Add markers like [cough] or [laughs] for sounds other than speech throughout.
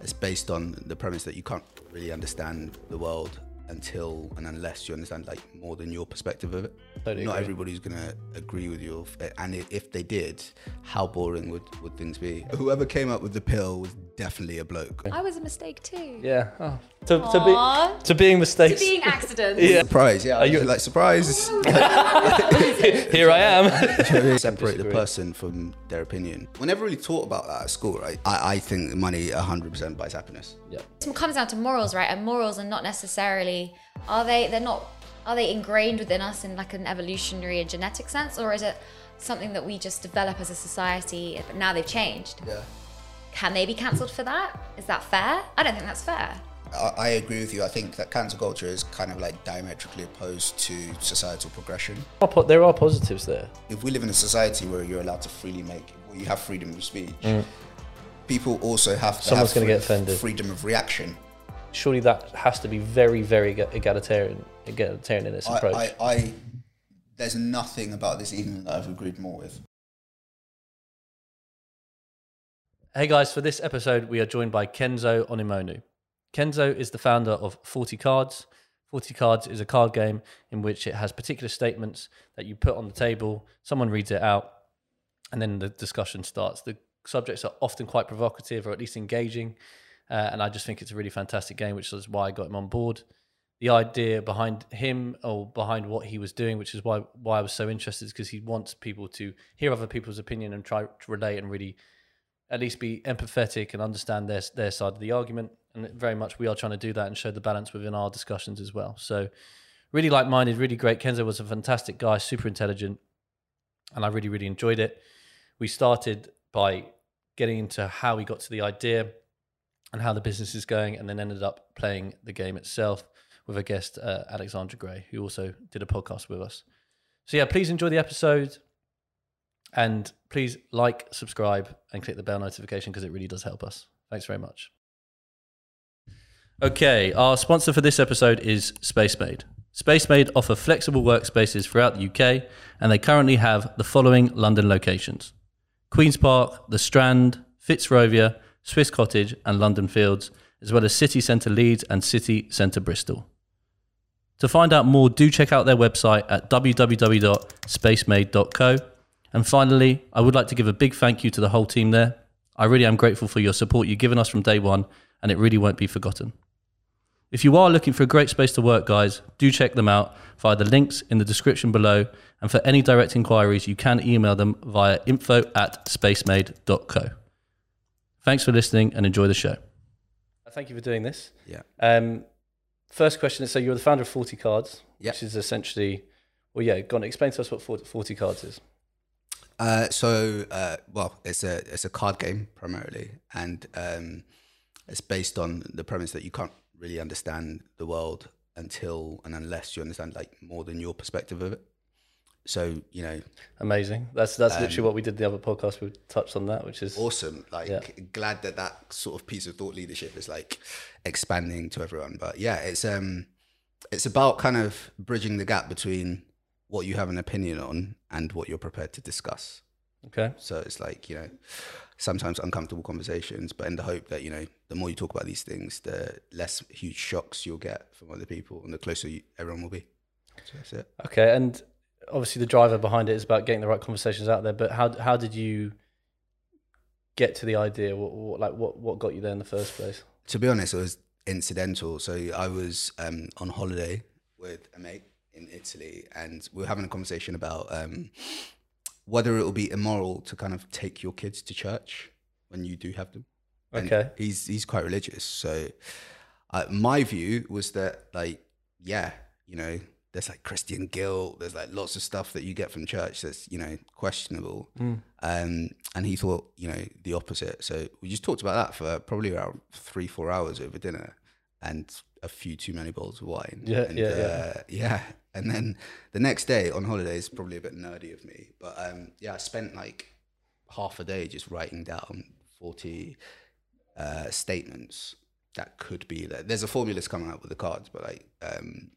it's based on the premise that you can't really understand the world until and unless you understand like more than your perspective of it. Totally Not agree. everybody's gonna agree with you, and if they did, how boring would, would things be? Whoever came up with the pill was definitely a bloke. I was a mistake too. Yeah. Oh. To, to, Aw. be, to being mistakes. To being accidents. Yeah. Surprise, yeah. Are you- like surprise? [laughs] Here I am. [laughs] Separate the person from their opinion. We never really taught about that at school, right? I, I think money 100% buys happiness. yeah. It comes down to morals, right? And morals are not necessarily are they they're not are they ingrained within us in like an evolutionary and genetic sense, or is it something that we just develop as a society? But now they've changed. Yeah. Can they be cancelled for that? Is that fair? I don't think that's fair. I, I agree with you. I think that cancel culture is kind of like diametrically opposed to societal progression. There are positives there. If we live in a society where you're allowed to freely make, where you have freedom of speech, mm. people also have to Someone's have gonna free- get offended. freedom of reaction. Surely that has to be very, very egalitarian, egalitarian in its I, approach. I, I, there's nothing about this evening that I've agreed more with. Hey guys, for this episode, we are joined by Kenzo Onimonu. Kenzo is the founder of 40 Cards. 40 Cards is a card game in which it has particular statements that you put on the table, someone reads it out, and then the discussion starts. The subjects are often quite provocative or at least engaging, uh, and I just think it's a really fantastic game, which is why I got him on board. The idea behind him or behind what he was doing, which is why why I was so interested, is because he wants people to hear other people's opinion and try to relate and really at least be empathetic and understand their their side of the argument. And very much we are trying to do that and show the balance within our discussions as well. So really like minded, really great. Kenzo was a fantastic guy, super intelligent, and I really, really enjoyed it. We started by getting into how we got to the idea and how the business is going, and then ended up playing the game itself with a guest, uh, Alexandra Gray, who also did a podcast with us. So yeah, please enjoy the episode. And please like, subscribe, and click the bell notification because it really does help us. Thanks very much. Okay, our sponsor for this episode is SpaceMade. SpaceMade offer flexible workspaces throughout the UK, and they currently have the following London locations Queen's Park, The Strand, Fitzrovia, Swiss Cottage, and London Fields, as well as City Centre Leeds and City Centre Bristol. To find out more, do check out their website at www.spacemade.co. And finally, I would like to give a big thank you to the whole team there. I really am grateful for your support you've given us from day one, and it really won't be forgotten. If you are looking for a great space to work, guys, do check them out via the links in the description below. And for any direct inquiries, you can email them via info at spacemade.co. Thanks for listening and enjoy the show. Thank you for doing this. Yeah. Um, first question is so you're the founder of 40 Cards, Yeah. which is essentially, well, yeah, go on, explain to us what 40, 40 Cards is. Uh, so, uh, well, it's a it's a card game primarily, and um, it's based on the premise that you can't really understand the world until and unless you understand like more than your perspective of it. So, you know, Amazing. That's that's Um, literally what we did the other podcast. We touched on that, which is awesome. Like, Yeah. glad that that sort of piece of thought leadership is like expanding to everyone. But yeah, it's um, it's about kind of bridging the gap between what you have an opinion on and what you're prepared to discuss. okay. So it's like, you know, sometimes uncomfortable conversations, but in the hope that, you know, the more you talk about these things, the less huge shocks you'll get from other people and the closer you, everyone will be. So that's it. Okay, and obviously the driver behind it is about getting the right conversations out there. But how how did you get to the idea? What, what like what what got you there in the first place? To be honest, it was incidental. So I was um, on holiday with a mate in Italy and we were having a conversation about um, whether it will be immoral to kind of take your kids to church when you do have them. And Okay. he's he's quite religious, so uh, my view was that like yeah, you know, there's like Christian guilt, there's like lots of stuff that you get from church that's you know questionable, um, and he thought you know the opposite. So we just talked about that for probably around three four hours over dinner, and a few too many bottles of wine. Yeah, and, yeah, uh, yeah. And then the next day on holidays, probably a bit nerdy of me, but um, yeah, I spent like half a day just writing down 40 uh, statements that could be there. There's a formula that's coming out with the cards, but like, um,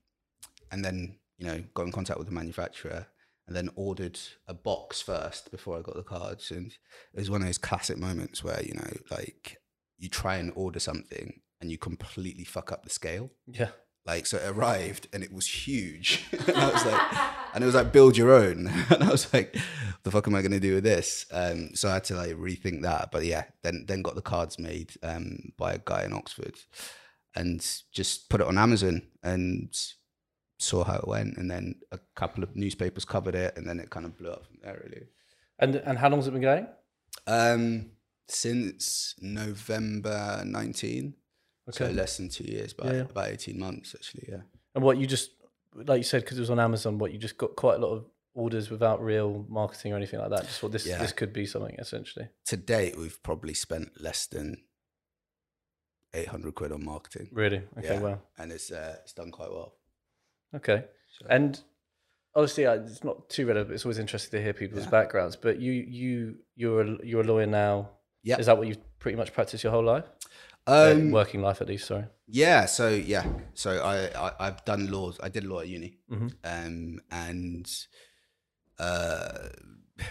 and then, you know, got in contact with the manufacturer and then ordered a box first before I got the cards. And it was one of those classic moments where, you know, like you try and order something and you completely fuck up the scale. Yeah. Like so, it arrived and it was huge, [laughs] and I was like, and it was like build your own, [laughs] and I was like, the fuck am I gonna do with this? Um, so I had to like rethink that. But yeah, then then got the cards made um by a guy in Oxford, and just put it on Amazon and saw how it went, and then a couple of newspapers covered it, and then it kind of blew up from there. Really, And and how long has it been going? um, since November nineteen, so Okay. less than two years, but Yeah, about eighteen months actually. Yeah. And what you just like you said because it was on Amazon, what you just got quite a lot of orders without real marketing or anything like that. Just thought this Yeah. this could be something essentially. to date, we've probably spent less than eight hundred quid on marketing. Really? Okay. Yeah. Well. and it's uh, it's done quite well. Okay. So- And obviously, uh, it's not too relevant. But it's always interesting to hear people's Yeah. backgrounds. But you you you're a, you're a lawyer now. Yeah. Is that what you've pretty much practiced your whole life? Um, working life, at least. Sorry. yeah, so yeah, so I, I I've done laws. I did law at uni, Mhm. um, and uh,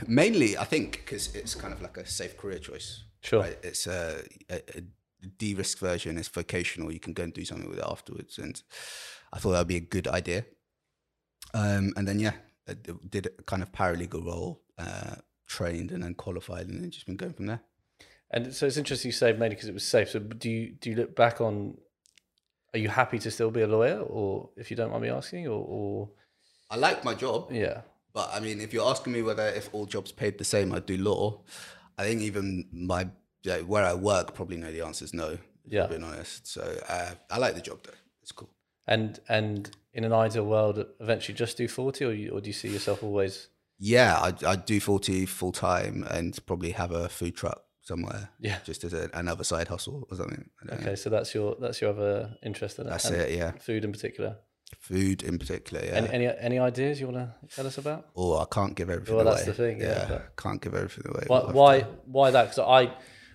mainly I think because it's kind of like a safe career choice. Sure. Right? It's a, a, a de-risk version. It's vocational. You can go and do something with it afterwards, and I thought that would be a good idea. Um, and then yeah, I did a kind of paralegal role, uh, trained and then qualified, and then just been going from there. And so it's interesting you say mainly because it was safe. So do you do you look back on? Are you happy to still be a lawyer, or if you don't mind me asking, or, or I like my job, yeah, but I mean, if you're asking me whether if all jobs paid the same, I'd do law. I think even my like, where I work probably know the answer is no. Yeah. Being honest. So uh, I like the job though. It's cool. and and in an ideal world, eventually just do forty, or you, or do you see yourself always? Yeah, I I do forty full time and probably have a food truck somewhere. Yeah. just as a, another side hustle or something. Don't know. Okay, so that's your that's your other interest in. That's it. Yeah, Food in particular. food in particular. Yeah. Any, any any ideas you want to tell us about? oh, I can't give everything away. Well, away. that's the thing, yeah, but- can't give everything away. Why why, why that? Because I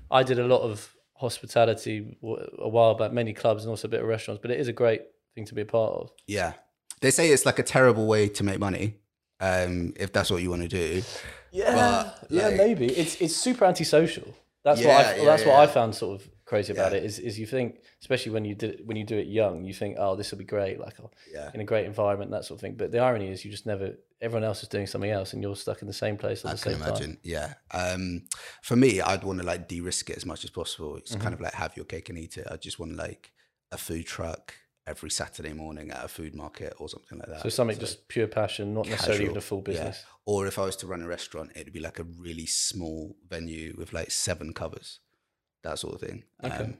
I did a lot of hospitality a while back, many clubs and also a bit of restaurants. But it is a great thing to be a part of. Yeah. They say it's like a terrible way to make money, um, if that's what you want to do. Yeah, But, yeah, like- maybe it's it's super antisocial. That's what Yeah, I, yeah, that's what I found sort of crazy about Yeah. it is is you think, especially when you did when you do it young, you think, oh, this will be great, like oh, Yeah. in a great environment, that sort of thing. But the irony is, you just never. Everyone else is doing something else, and you're stuck in the same place at I the can same time. imagine. Yeah. Um, for me, I'd want to like de-risk it as much as possible. It's Mm-hmm. kind of like have your cake and eat it. I just want like a food truck every Saturday morning at a food market or something like that. So something just pure passion, not necessarily even a Casual, full yeah. business. Or if I was to run a restaurant, it'd be like a really small venue with like seven covers, that sort of thing. Okay. Um,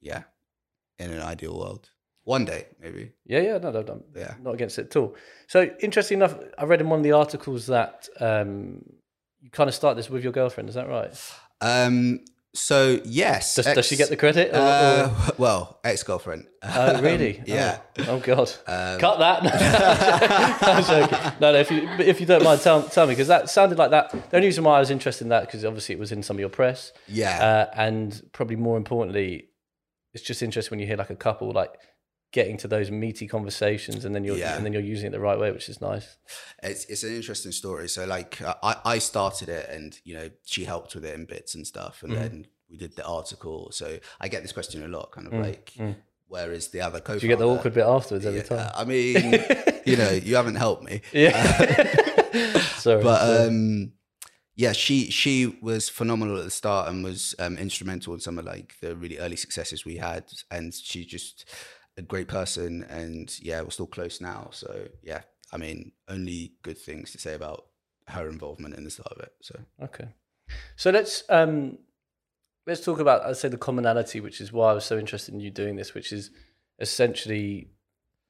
yeah. In an ideal world. One day, maybe. Yeah, yeah, no, no, no, Yeah. not against it at all. So interesting enough, I read in one of the articles that um, you kind of start this with your girlfriend. Is that right? Um, so yes. Does, does she get the credit? Or- or- Uh, [laughs] well, ex-girlfriend. Oh, really? [laughs] yeah. Oh, oh God. Um, Cut that. [laughs] I'm joking. No, no. If you if you don't mind, tell, tell me because that sounded like that. The only reason why I was interested in that because obviously it was in some of your press, Yeah. uh, and probably more importantly, it's just interesting when you hear like a couple like getting to those meaty conversations, and then you're Yeah. and then you're using it the right way, which is nice. it's it's an interesting story. So like uh, I I started it, and you know she helped with it in bits and stuff, and then we did the article. So I get this question a lot, kind of like, where is the other co? Mm, Do you get the awkward bit afterwards every time? I mean, you know, you haven't helped me. [laughs] Yeah. [laughs] Sorry. but sorry. um yeah she she was phenomenal at the start and was um instrumental in some of like the really early successes we had and she just a great person and yeah we're still close now so yeah i mean only good things to say about her involvement in the start of it so Okay. So let's um let's talk about I'd say the commonality, which is why I was so interested in you doing this, which is essentially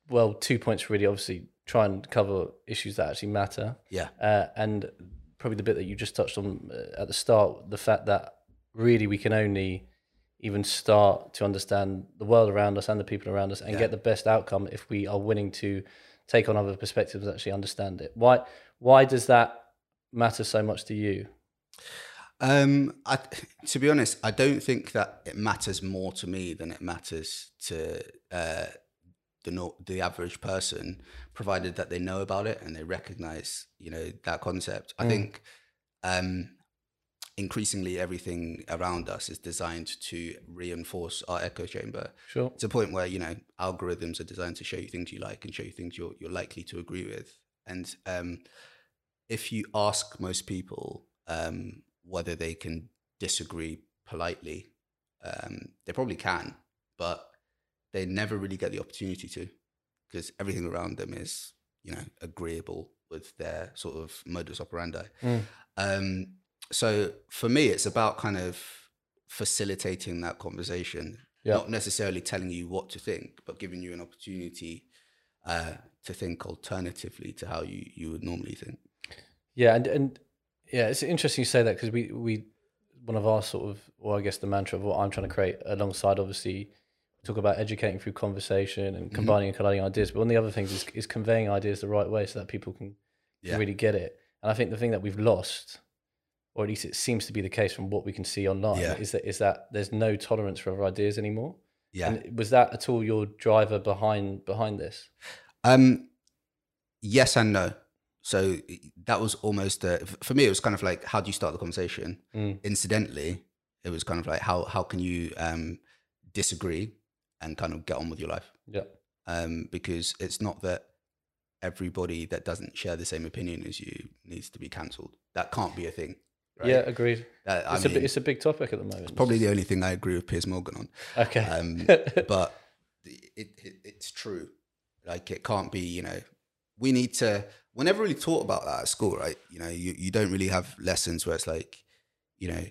well, two points really obviously try and cover issues that actually matter. yeah Uh, and probably the bit that you just touched on uh, at the start, the fact that really we can only even start to understand the world around us and the people around us and Yeah. get the best outcome if we are willing to take on other perspectives actually understand it. Why why does that matter so much to you? Um, I, to be honest, I don't think that it matters more to me than it matters to uh, the the average person, provided that they know about it and they recognize, you know, that concept. I think um, increasingly everything around us is designed to reinforce our echo chamber Sure. to a point where you know algorithms are designed to show you things you like and show you things you're you're likely to agree with. And um, if you ask most people um, whether they can disagree politely, um, they probably can, but they never really get the opportunity to because everything around them is you know agreeable with their sort of modus operandi. Mm. So for me, it's about kind of facilitating that conversation, Yeah. not necessarily telling you what to think, but giving you an opportunity uh, to think alternatively to how you, you would normally think. Yeah, and and yeah, it's interesting you say that because we we one of our sort of, or I guess the mantra of what I'm trying to create alongside, obviously, talk about educating through conversation Mm-hmm. and combining and colliding ideas. But one of the other things is, is conveying ideas the right way so that people can, can Yeah. really get it. And I think the thing that we've lost, or at least it seems to be the case from what we can see online, Yeah. is that is that there's no tolerance for other ideas anymore. Yeah. And was that at all your driver behind behind this? Um, yes and no. So that was almost f- for me. It was kind of like how do you start the conversation? Mm. Incidentally, it was kind of like how how can you um, disagree and kind of get on with your life? Yeah. Um, because it's not that everybody that doesn't share the same opinion as you needs to be cancelled. That can't be a thing. Right? Yeah, agreed. I It's a mean, bit, it's a big topic at the moment. probably the only thing I agree with Piers Morgan on. okay. Um, [laughs] but it, it it's true. Like it can't be. You know, we need to. we're never really taught about that at school, right? You know, you you don't really have lessons where it's like, you know,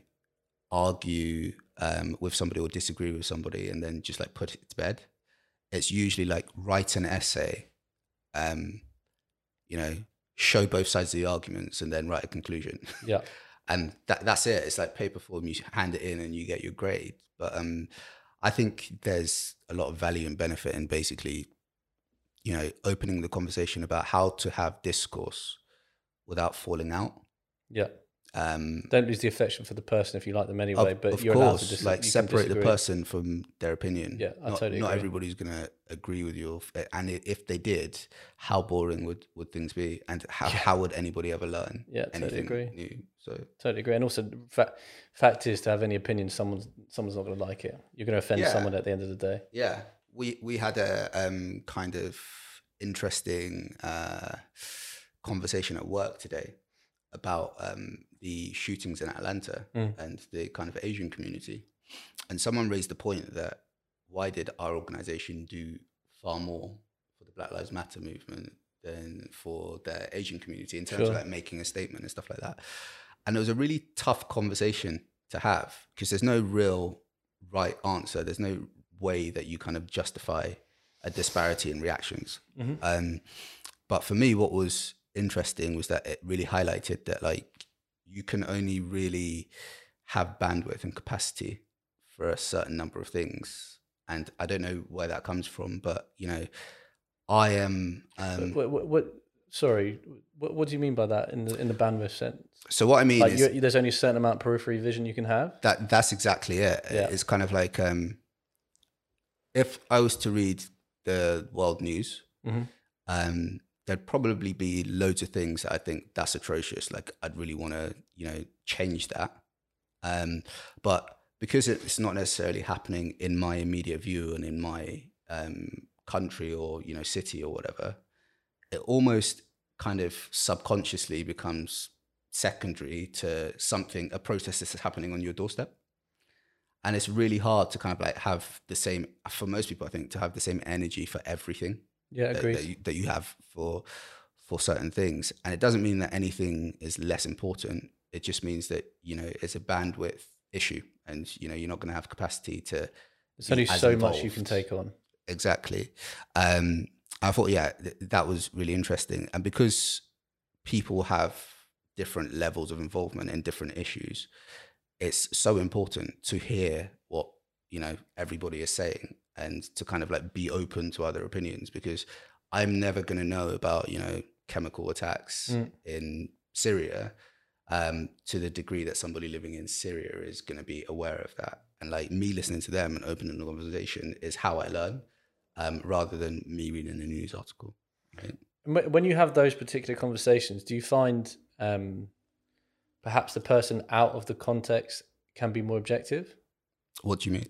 argue um, with somebody or disagree with somebody and then just like put it to bed. It's usually like write an essay, um, you know, show both sides of the arguments and then write a conclusion yeah. [laughs] and that that's it. It's like paper form. You hand it in and you get your grade. But um, I think there's a lot of value and benefit in basically, you know, opening the conversation about how to have discourse without falling out. Yeah. Um, Don't lose the affection for the person if you like them anyway, of, but of you're allowed course, to dis- like separate the person from their opinion. Yeah, I not, totally not agree. everybody's gonna agree with you, and if they did, how boring would, would things be, and how, how would anybody ever learn Yeah, totally agree. new? So Totally agree. And also, fact fact is, to have any opinion, someone's someone's not going to like it. You're going to offend Yeah. someone at the end of the day. Yeah, we we had a um, kind of interesting uh, conversation at work today about um, the shootings in Atlanta and the kind of Asian community, and someone raised the point that why did our organization do far more for the Black Lives Matter movement than for the Asian community in terms Sure. of like making a statement and stuff like that. And it was a really tough conversation to have because there's no real right answer. There's no way that you kind of justify a disparity in reactions. Um, but for me, what was interesting was that it really highlighted that like you can only really have bandwidth and capacity for a certain number of things. And I don't know where that comes from, but you know, I am. Um, What, what, what sorry, what, what do you mean by that in the in the bandwidth sense? so what I mean Like, is you there's only a certain amount of periphery vision you can have. that that's exactly it. Yeah. It's kind of like um, if I was to read the world news, Mhm. um, there'd probably be loads of things that I think that's atrocious. Like I'd really want to, you know, change that. Um, but because it's not necessarily happening in my immediate view and in my um, country or you know city or whatever, it almost kind of subconsciously becomes secondary to something a process that's happening on your doorstep. And it's really hard to kind of like have the same for most people i think to have the same energy for everything Yeah, that, that, you, that you have for for certain things. And it doesn't mean that anything is less important. It just means that you know it's a bandwidth issue and you know you're not going to have capacity to There's only so much you can take on. exactly. Um i thought yeah th- that was really interesting. And because people have different levels of involvement in different issues it's so important to hear what you know everybody is saying and to kind of like be open to other opinions because i'm never going to know about you know chemical attacks Mm. in syria um, to the degree that somebody living in syria is going to be aware of that. And like me listening to them and opening the conversation is how i learn um, rather than me reading a news article? When you have those particular conversations, do you find um, perhaps the person out of the context can be more objective. What do you mean?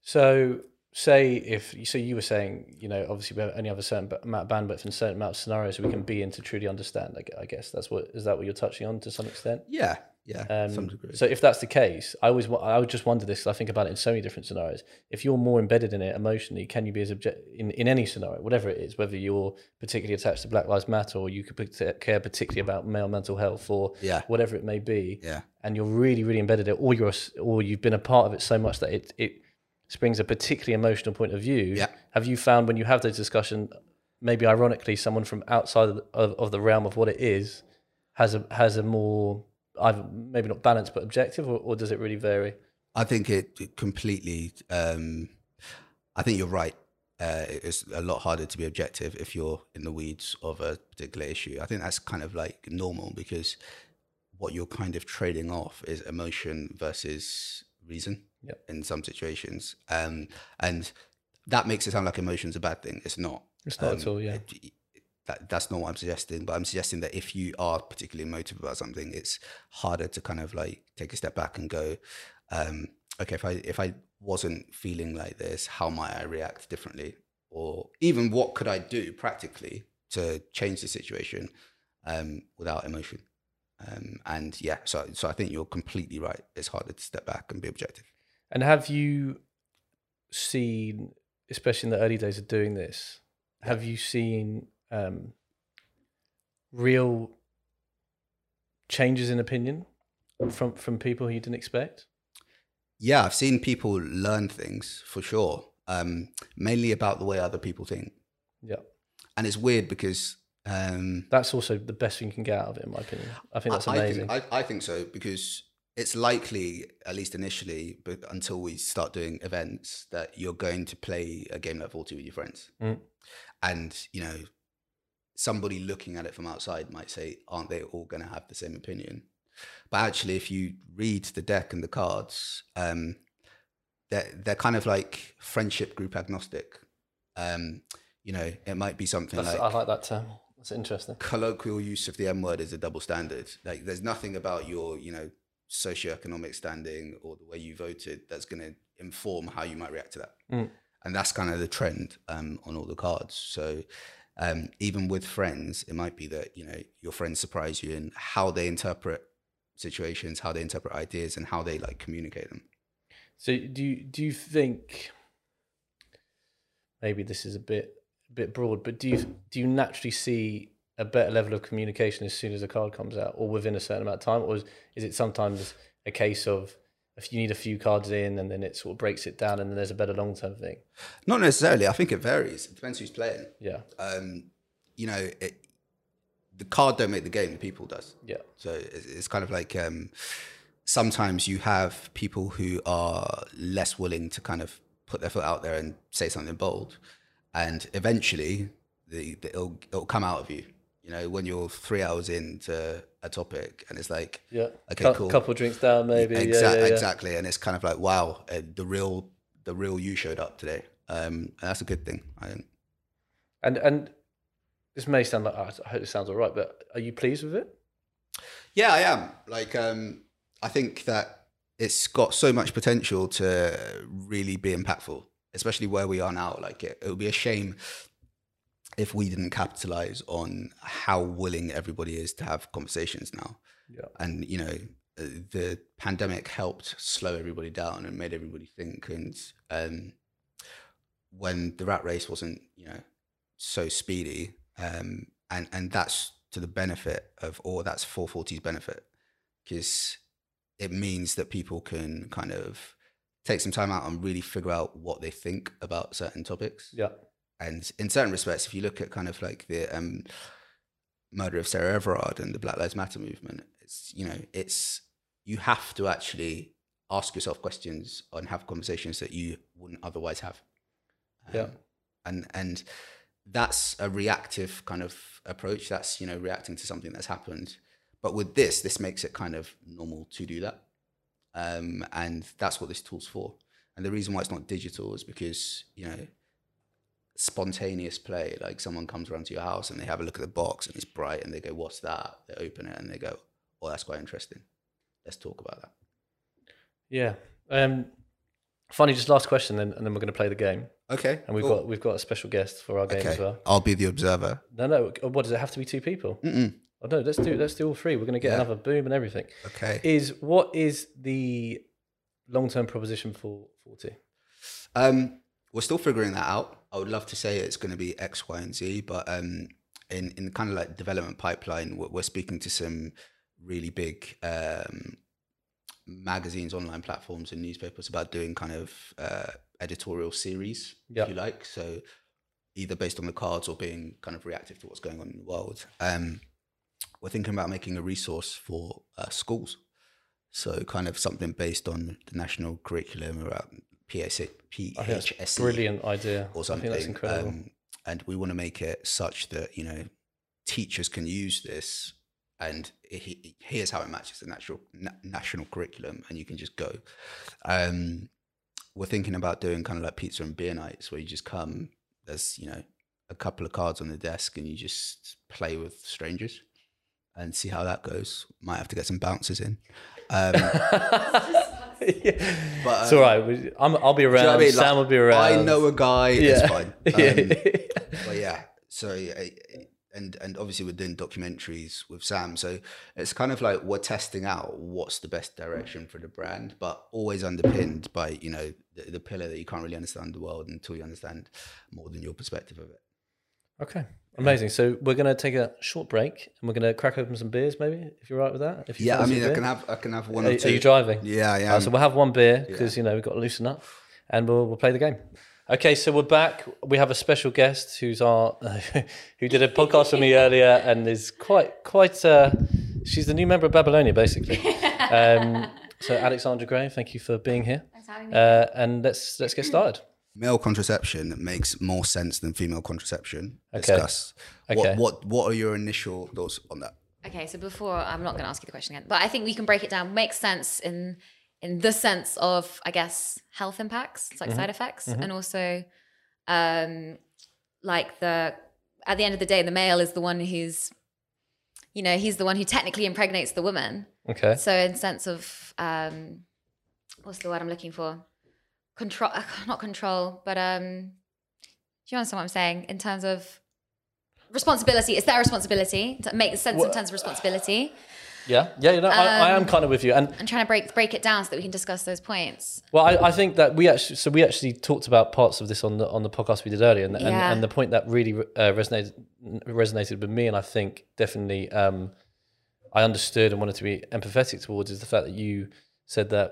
So, say if so, you were saying, you know, obviously we only have a certain amount of bandwidth and a certain amount of scenarios, we can be in to truly understand. I guess that's what is that what you're touching on to some extent. Yeah, yeah, Um, some degree. So if that's the case, I always I would just wonder this. I think about it in so many different scenarios. If you're more embedded in it emotionally, can you be as object in, in any scenario, whatever it is, whether you're particularly attached to Black Lives Matter or you could care particularly about male mental health or Yeah. whatever it may be, yeah, and you're really really embedded in it, or you're or you've been a part of it so much that it it springs a particularly emotional point of view. Yeah. Have you found when you have those discussions, maybe ironically, someone from outside of of, of the realm of what it is has a has a more either maybe not balanced but objective, or, or does it really vary? I think it, it completely. Um, I think you're right. Uh, it's a lot harder to be objective if you're in the weeds of a particular issue. I think that's kind of like normal because what you're kind of trading off is emotion versus reason Yep. in some situations, um, and that makes it sound like emotion's a bad thing. It's not. It's not at all, yeah. it- that, that's not what I'm suggesting, but I'm suggesting that if you are particularly emotive about something, it's harder to kind of like take a step back and go, um, okay, if I if I wasn't feeling like this, how might I react differently, or even what could I do practically to change the situation um, without emotion? Um, and yeah, so so I think you're completely right. It's harder to step back and be objective. And have you seen, especially in the early days of doing this, have you seen um, real changes in opinion from from people you didn't expect? Yeah, I've seen people learn things for sure, um, mainly about the way other people think. Yeah, and it's weird because um, that's also the best thing you can get out of it, in my opinion. I think that's amazing. I think, I, I think so because it's likely, at least initially, but until we start doing events, that you're going to play a game like 40 with your friends, Mm. and you know, somebody looking at it from outside might say, "Aren't they all going to have the same opinion?" But actually, if you read the deck and the cards, um, they're they're kind of like friendship group agnostic. Um, you know, it might be something That's, like I like that term. That's interesting. colloquial use of the M word is a double standard. Like there's nothing about your, you know, socioeconomic standing or the way you voted that's going to inform how you might react to that. Mm. And that's kind of the trend um, on all the cards. So um, even with friends, it might be that, you know, your friends surprise you in how they interpret situations, how they interpret ideas and how they like communicate them. So do you do you think maybe this is a bit a bit broad, but do you do you naturally see a better level of communication as soon as a card comes out, or within a certain amount of time, or is, is it sometimes a case of if you need a few cards in and then it sort of breaks it down and then there's a better long term thing? Not necessarily. I think it varies. It depends who's playing. Yeah, Um, you know, it, the card don't make the game, the people does. yeah, So it's, it's kind of like um, sometimes you have people who are less willing to kind of put their foot out there and say something bold, and eventually the, the it'll, it'll come out of you. You know, when you're three hours into a topic and it's like, yeah. Okay, cool. Couple drinks down, maybe. Exa- yeah, yeah, yeah. exactly, and it's kind of like, wow, uh, the real the real you showed up today, um, and that's a good thing. I think. And and this may sound like I hope it sounds all right, but are you pleased with it? Yeah, I am. Like, um, I think that it's got so much potential to really be impactful, especially where we are now. Like, it, it would be a shame if we didn't capitalize on how willing everybody is to have conversations now. Yeah. And, you know, the pandemic helped slow everybody down and made everybody think. And um, when the rat race wasn't, you know, so speedy, um, and and that's to the benefit of, or that's 440's benefit, because it means that people can kind of take some time out and really figure out what they think about certain topics. Yeah, And in certain respects, if you look at kind of like the um, murder of Sarah Everard and the Black Lives Matter movement, it's you know, it's you have to actually ask yourself questions and have conversations that you wouldn't otherwise have. Yeah. Um, and and that's a reactive kind of approach. That's you know reacting to something that's happened. But with this, this makes it kind of normal to do that, um, and that's what this tool's for. And the reason why it's not digital is because you know spontaneous play. Like someone comes around to your house and they have a look at the box and it's bright and they go, "What's that?" They open it and they go, "Oh, that's quite interesting." let's talk about that. Yeah. Um, funny, just last question, then, and then we're going to play the game. Okay. And we've cool. got we've got a special guest for our game okay. as well. I'll be the observer. No, no. What does it have to be? Two people? Mm-mm. Oh no, let's do let's do all three. We're going to get Yeah. another boom and everything. Okay. Is what is the long term proposition for forty? Um, we're still figuring that out. I would love to say it's going to be X, Y, and Z, but um, in in kind of like development pipeline, we're, we're speaking to some really big um, magazines, online platforms, and newspapers about doing kind of uh, editorial series, Yeah. if you like. So either based on the cards or being kind of reactive to what's going on in the world. Um, we're thinking about making a resource for uh, schools. So kind of something based on the national curriculum around I that's PHSE brilliant idea. or I something. think that's incredible. Um, and we want to make it such that you know teachers can use this, and he, here's how it matches the natural na- national curriculum, and you can just go. Um, we're thinking about doing kind of like pizza and beer nights, where you just come. There's you know a couple of cards on the desk, and you just play with strangers. And see how that goes. Might have to get some bounces in. Um, [laughs] [laughs] but, it's um, all right. I'm, I'll be Do you know around. I mean? Sam Like, will be around. I know a guy. Yeah. It's fine. [laughs] Yeah. Um, but yeah, so uh, and and obviously we're doing documentaries with Sam, so it's kind of like we're testing out what's the best direction for the brand, but always underpinned by you know the, the pillar that you can't really understand the world until you understand more than your perspective of it. Okay, amazing. So we're going to take a short break and we're going to crack open some beers, maybe if you're right with that. If you Yeah, I mean, I can have I can have one Are, or are two. you driving? Yeah, yeah. Uh, so we'll have one beer because you know we've got to loosen up, and we'll we'll play the game. Okay, so we're back. We have a special guest who's our [laughs] who did a podcast with me earlier and is quite quite. Uh, she's the new member of Babylonia, basically. [laughs] Um, so Alexandra Gray, thank you for being here, Thanks for having me. uh, and let's let's get started. Male contraception makes more sense than female contraception. Okay. Discuss. Okay. What what what are your initial thoughts on that? Okay, so before I'm not going to ask you the question again, but I think we can break it down. Makes sense in in the sense of I guess health impacts, it's like side effects, and also um like the at the end of the day, the male is the one who's you know he's the one who technically impregnates the woman. Okay. So in sense of um what's the word I'm looking for? Control, [laughs] not control, but um do you understand what I'm saying in terms of responsibility? It's their responsibility to make sense in terms of responsibility. [sighs] Yeah, yeah. You know, I, I am Um, kind of with you, and i'm trying to break break it down so that we can discuss those points. Well, I, I think that we actually so we actually talked about parts of this on the on the podcast we did earlier, and and, Yeah. and the point that really uh, resonated resonated with me, and I think definitely um, I understood and wanted to be empathetic towards is the fact that you said that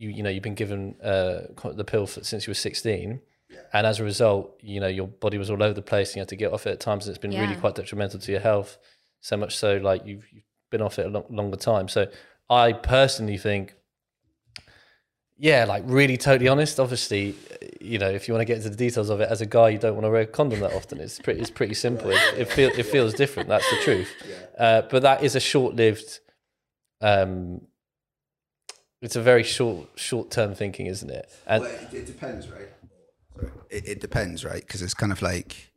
you you know you've been given uh, the pill for, since you were sixteen. And as a result, you know your body was all over the place. And you had to get off it at times, and it's been really quite detrimental to your health. So much so, like you've, you've been off it a long, longer time. So I personally think yeah, like really totally honest. Obviously, you know, if you want to get into the details of it, as a guy, you don't want to wear a condom that often. It's pretty, it's pretty simple. It, it feels, it feels different. That's the truth. Uh, but that is a short-lived. Um, it's a very short, short-term thinking, isn't it? And Well, it, it depends, right? It, it depends, right? Because it's kind of like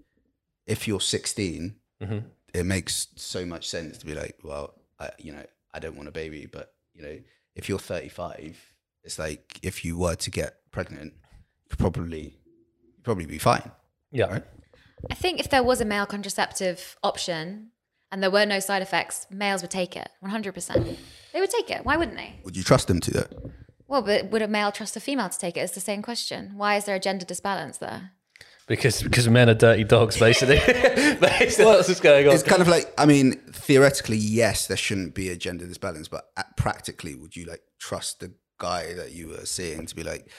if you're 16, Mhm. it makes so much sense to be like, well, I, you know, I don't want a baby, but you know, if you're 35, it's like if you were to get pregnant, you'd probably you'd probably be fine. yeah, Right. I think if there was a male contraceptive option and there were no side effects, males would take it 100%. They would take it. Why wouldn't they? Would you trust them to that? Well, but would a male trust a female to take it? It's the same question. Why is there a gender disbalance there? because because men are dirty dogs, basically. [laughs] basically, that's what's going on. It's kind of like, I mean, theoretically, yes, there shouldn't be a gender disbalance, but at, practically, would you like trust the guy that you were seeing to be like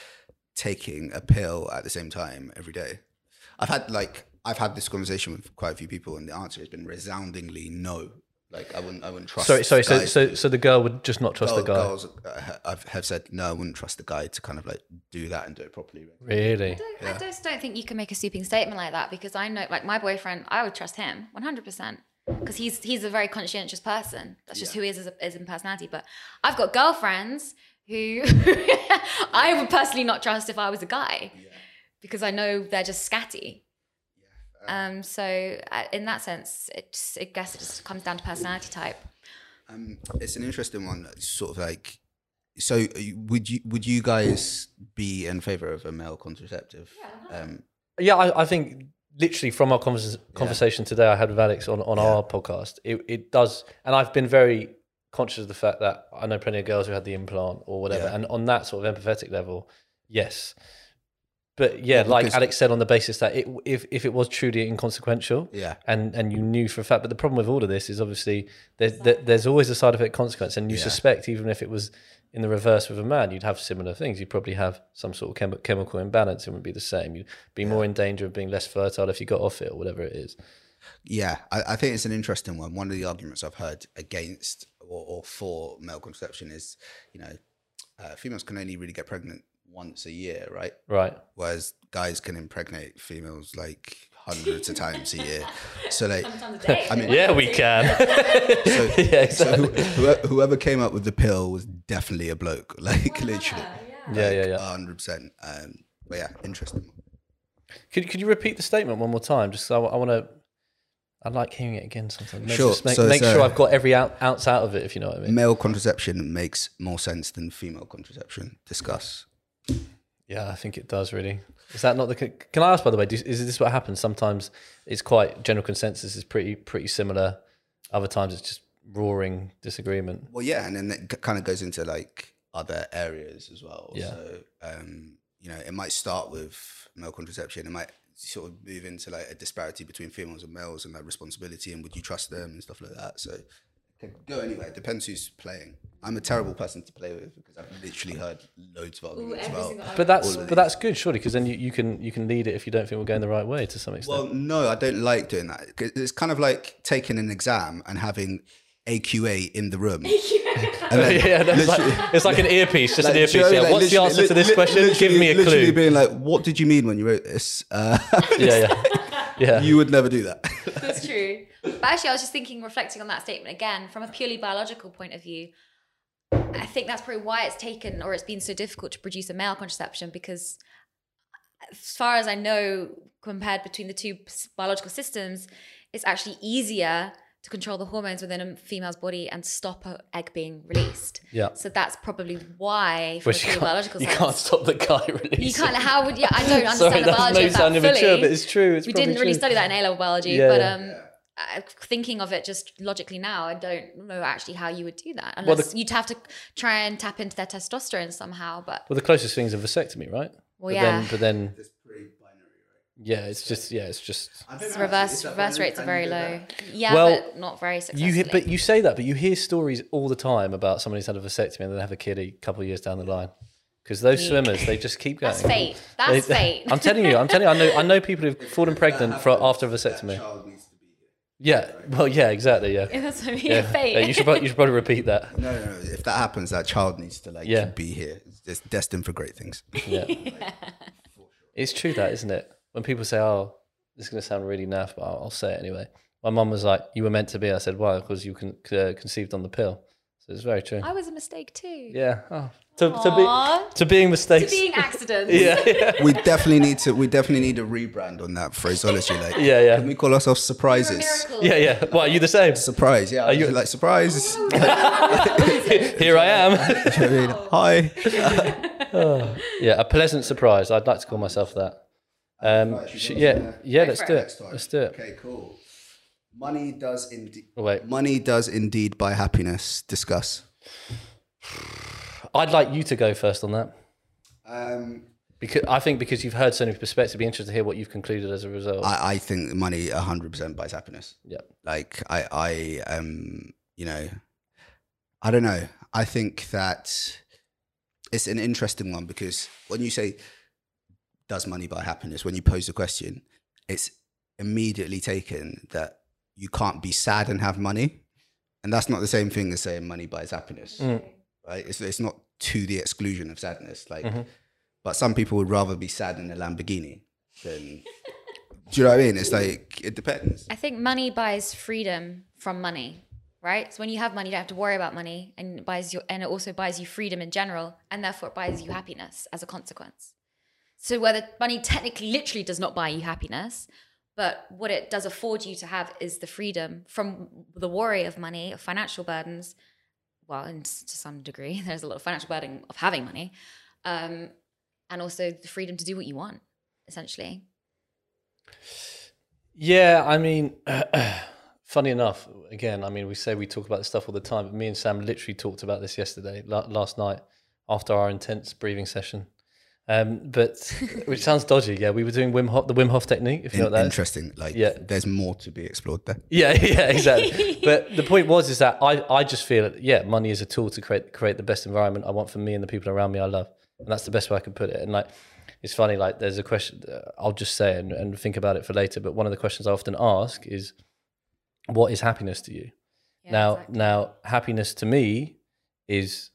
taking a pill at the same time every day? I've had like I've had this conversation with quite a few people, and the answer has been resoundingly no. Like I wouldn't, I wouldn't trust. Sorry, sorry. So, guys- so, so the girl would just not trust the guy. Girls uh, I've have said no. I wouldn't trust the guy to kind of like do that and do it properly. Really? I just don't think you can make a sweeping statement like that because I know, like my boyfriend, I would trust him 100% because he's he's a very conscientious person. That's just who he is as, a, as in personality. But I've got girlfriends who [laughs] I would personally not trust if I was a guy because I know they're just scatty. Um, so uh, in that sense, it I guess it just comes down to personality type. Um, it's an interesting one. Sort of like, so uh, would you would you guys be in favor of a male contraceptive? Um, Yeah, I, I think literally from our convers- conversation today I had with Alex on, on our podcast, it, it does, and I've been very conscious of the fact that I know plenty of girls who had the implant or whatever, Yeah. and on that sort of empathetic level, yes. But yeah, Well, like Alex said, on the basis that it, if if it was truly inconsequential, Yeah. and and you knew for a fact, but the problem with all of this is obviously there's there, there's always a side effect consequence, and you Yeah. suspect even if it was in the reverse with a man, you'd have similar things. You'd probably have some sort of chemi- chemical imbalance. It wouldn't be the same. You'd be more in danger of being less fertile if you got off it or whatever it is. Yeah, I, I think it's an interesting one. One of the arguments I've heard against or, or for male contraception is, you know, uh, females can only really get pregnant once a year, right? Right. Whereas guys can impregnate females like hundreds of times a year. So like, I mean, Yeah, we can. [laughs] so, [laughs] yeah, so exactly. who, whoever, whoever came up with the pill was definitely a bloke, [laughs] like literally, Yeah, yeah, yeah. hundred percent. Um, but yeah, interesting. Could could you repeat the statement one more time? Just so I, I want to. I like hearing it again sometimes. Make, Sure. just make, So make it's, sure uh, I've got every out, ounce out of it, if you know what I mean. Male contraception makes more sense than female contraception. Discuss. Yeah, I think it does really. Is that not the? Can I ask by the way? Do, is this what happens? Sometimes it's quite general consensus is pretty pretty similar. Other times it's just roaring disagreement. Well, yeah, and then it kind of goes into like other areas as well. Yeah. So, um, you know, it might start with male contraception. It might sort of move into like a disparity between females and males and like responsibility and would you trust them and stuff like that. So, it go anywhere. It depends who's playing. I'm a terrible person to play with because I've literally heard loads of arguments about. But that's all of but that's good, surely, because then you, you can you can lead it if you don't think we're going the right way to some extent. Well, no, I don't like doing that. It's kind of like taking an exam and having AQA in the room. [laughs] And then [laughs] yeah, that's like, it's like an earpiece, just an earpiece. do you know, Yeah, like, what's the literally- answer to this li- question? Give me a Literally clue. being like, what did you mean when you wrote this? Uh, [laughs] Yeah, yeah, yeah. you would never do that. [laughs] That's true. But actually, I was just thinking, reflecting on that statement again, from a purely biological point of view, I think that's probably why it's taken or it's been so difficult to produce a male contraception because, as far as I know, compared between the two biological systems, it's actually easier to control the hormones within a female's body and stop an egg being released. Yeah. So that's probably why, from Which a you pure can't, biological you sense, can't stop the guy [laughs] releasing. you can't. How would you? I don't [laughs] understand Sorry, the that biology may of that sound fully. immature, but it's true. It's we didn't really true. study that in A level biology, Yeah, but yeah. um, uh, thinking of it just logically now, I don't know actually how you would do that Well, the- you'd have to try and tap into their testosterone somehow. But Well, the closest thing is a vasectomy, right? Well, but yeah. Then, but then, yeah, it's just yeah, it's just it's reverse reverse rates are very low. Yeah, Well, but not very successfully. you. Hear, but you say that, but you hear stories all the time about someone who's had a vasectomy and then have a kid a couple of years down the line. Because those swimmers, they just keep going. That's fate. [laughs] That's They- [laughs] fate. I'm telling you, I'm telling you, I know, I know people who've fallen pregnant for after a vasectomy. Yeah, well, yeah, exactly, yeah. That's what I mean, Yeah. fate. Yeah, you should probably, you should probably repeat that. No, no, no. If that happens, that child needs to like Yeah. be here. It's, it's destined for great things. Yeah. [laughs] It's true that, isn't it? When people say, "Oh, this is going to sound really naff," but I'll, I'll say it anyway. My mum was like, "You were meant to be." I said, "Why?" Because you con- uh, conceived on the pill. So it's very true. I was a mistake too. Yeah. Oh. To, to be to being mistakes. To being accidents. [laughs] yeah, yeah. [laughs] We definitely need to. We definitely need a rebrand on that phraseology. Like, Yeah, yeah. Can we call ourselves surprises? miracle. Yeah, yeah. What are you the same? Surprise, yeah. Are you- you like surprise? [laughs] Here I am. I mean, hi. yeah, a pleasant surprise. I'd like to call myself that. Um, sh- yeah, yeah. Let's do it. it. Next time. Let's do it. Okay, cool. Money does indeed. Wait. Money does indeed buy happiness. Discuss. I'd like you to go first on that Um, because I think because you've heard so many perspectives, it'd be interesting to hear what you've concluded as a result. I, I think money hundred percent buys happiness. yeah. like i i um you know i don't know i think that it's an interesting one because when you say does money buy happiness when you pose the question it's immediately taken that you can't be sad and have money and that's not the same thing as saying money buys happiness Mm. right it's, it's not to the exclusion of sadness like Mhm. but some people would rather be sad in a lamborghini than [laughs] do you know what i mean it's like it depends I think money buys freedom from money, right? So when you have money, you don't have to worry about money, and it buys you, and it also buys you freedom in general, and therefore it buys you happiness as a consequence. So whether money technically, literally, does not buy you happiness, But what it does afford you to have is the freedom from the worry of money, of financial burdens. Well, and to some degree, [laughs] there's a lot of financial burden of having money, um, and also the freedom to do what you want, essentially. Yeah, I mean, [clears throat] funny enough, again, I mean, we say we talk about this stuff all the time, but me and Sam literally talked about this yesterday, la- last night, after our intense breathing session. Um, but [laughs] which sounds dodgy. Yeah, we were doing Wim Hof, the Wim Hof technique. If you know In- what that is. interesting. Like, Yeah. there's more to be explored there. Yeah, [laughs] yeah, exactly. [laughs] but the point was is that I, I just feel that yeah, money is a tool to create create the best environment I want for me and the people around me I love, and that's the best way I can put it. And like, it's funny. Like, there's a question uh, I'll just say and, and think about it for later. But one of the questions I often ask is, what is happiness to you? Yeah, now, exactly. now, happiness to me is is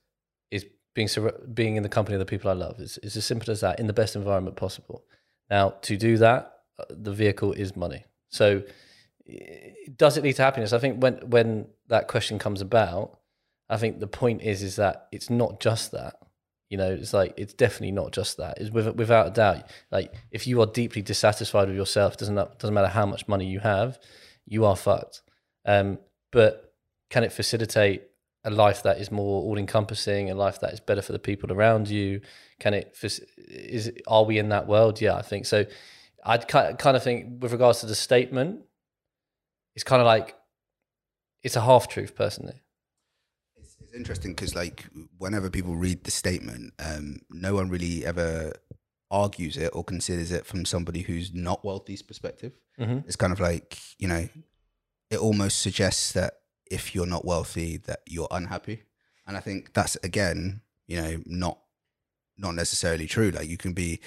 being being in the company of the people I love. It's, it's as simple as that in the best environment possible. Now, to do that, uh, the vehicle is money. So, does it lead to happiness? I think when when that question comes about, I think the point is is that it's not just that. You know, it's like it's definitely not just that. It's with, without a doubt. Like if you are deeply dissatisfied with yourself, doesn't doesn't matter how much money you have, you are fucked. Um, but can it facilitate a life that is more all encompassing, a life that is better for the people around you? Can it is are we in that world? Yeah, I think so. I'd kind of think with regards to the statement, it's kind of like it's a half truth, personally. It's, it's interesting because, like, whenever people read the statement, um, no one really ever argues it or considers it from somebody who's not wealthy's perspective. Mhm. It's kind of like, you know, it almost suggests that if you're not wealthy, that you're unhappy. And I think that's again, you know, not not necessarily true. Like you can be,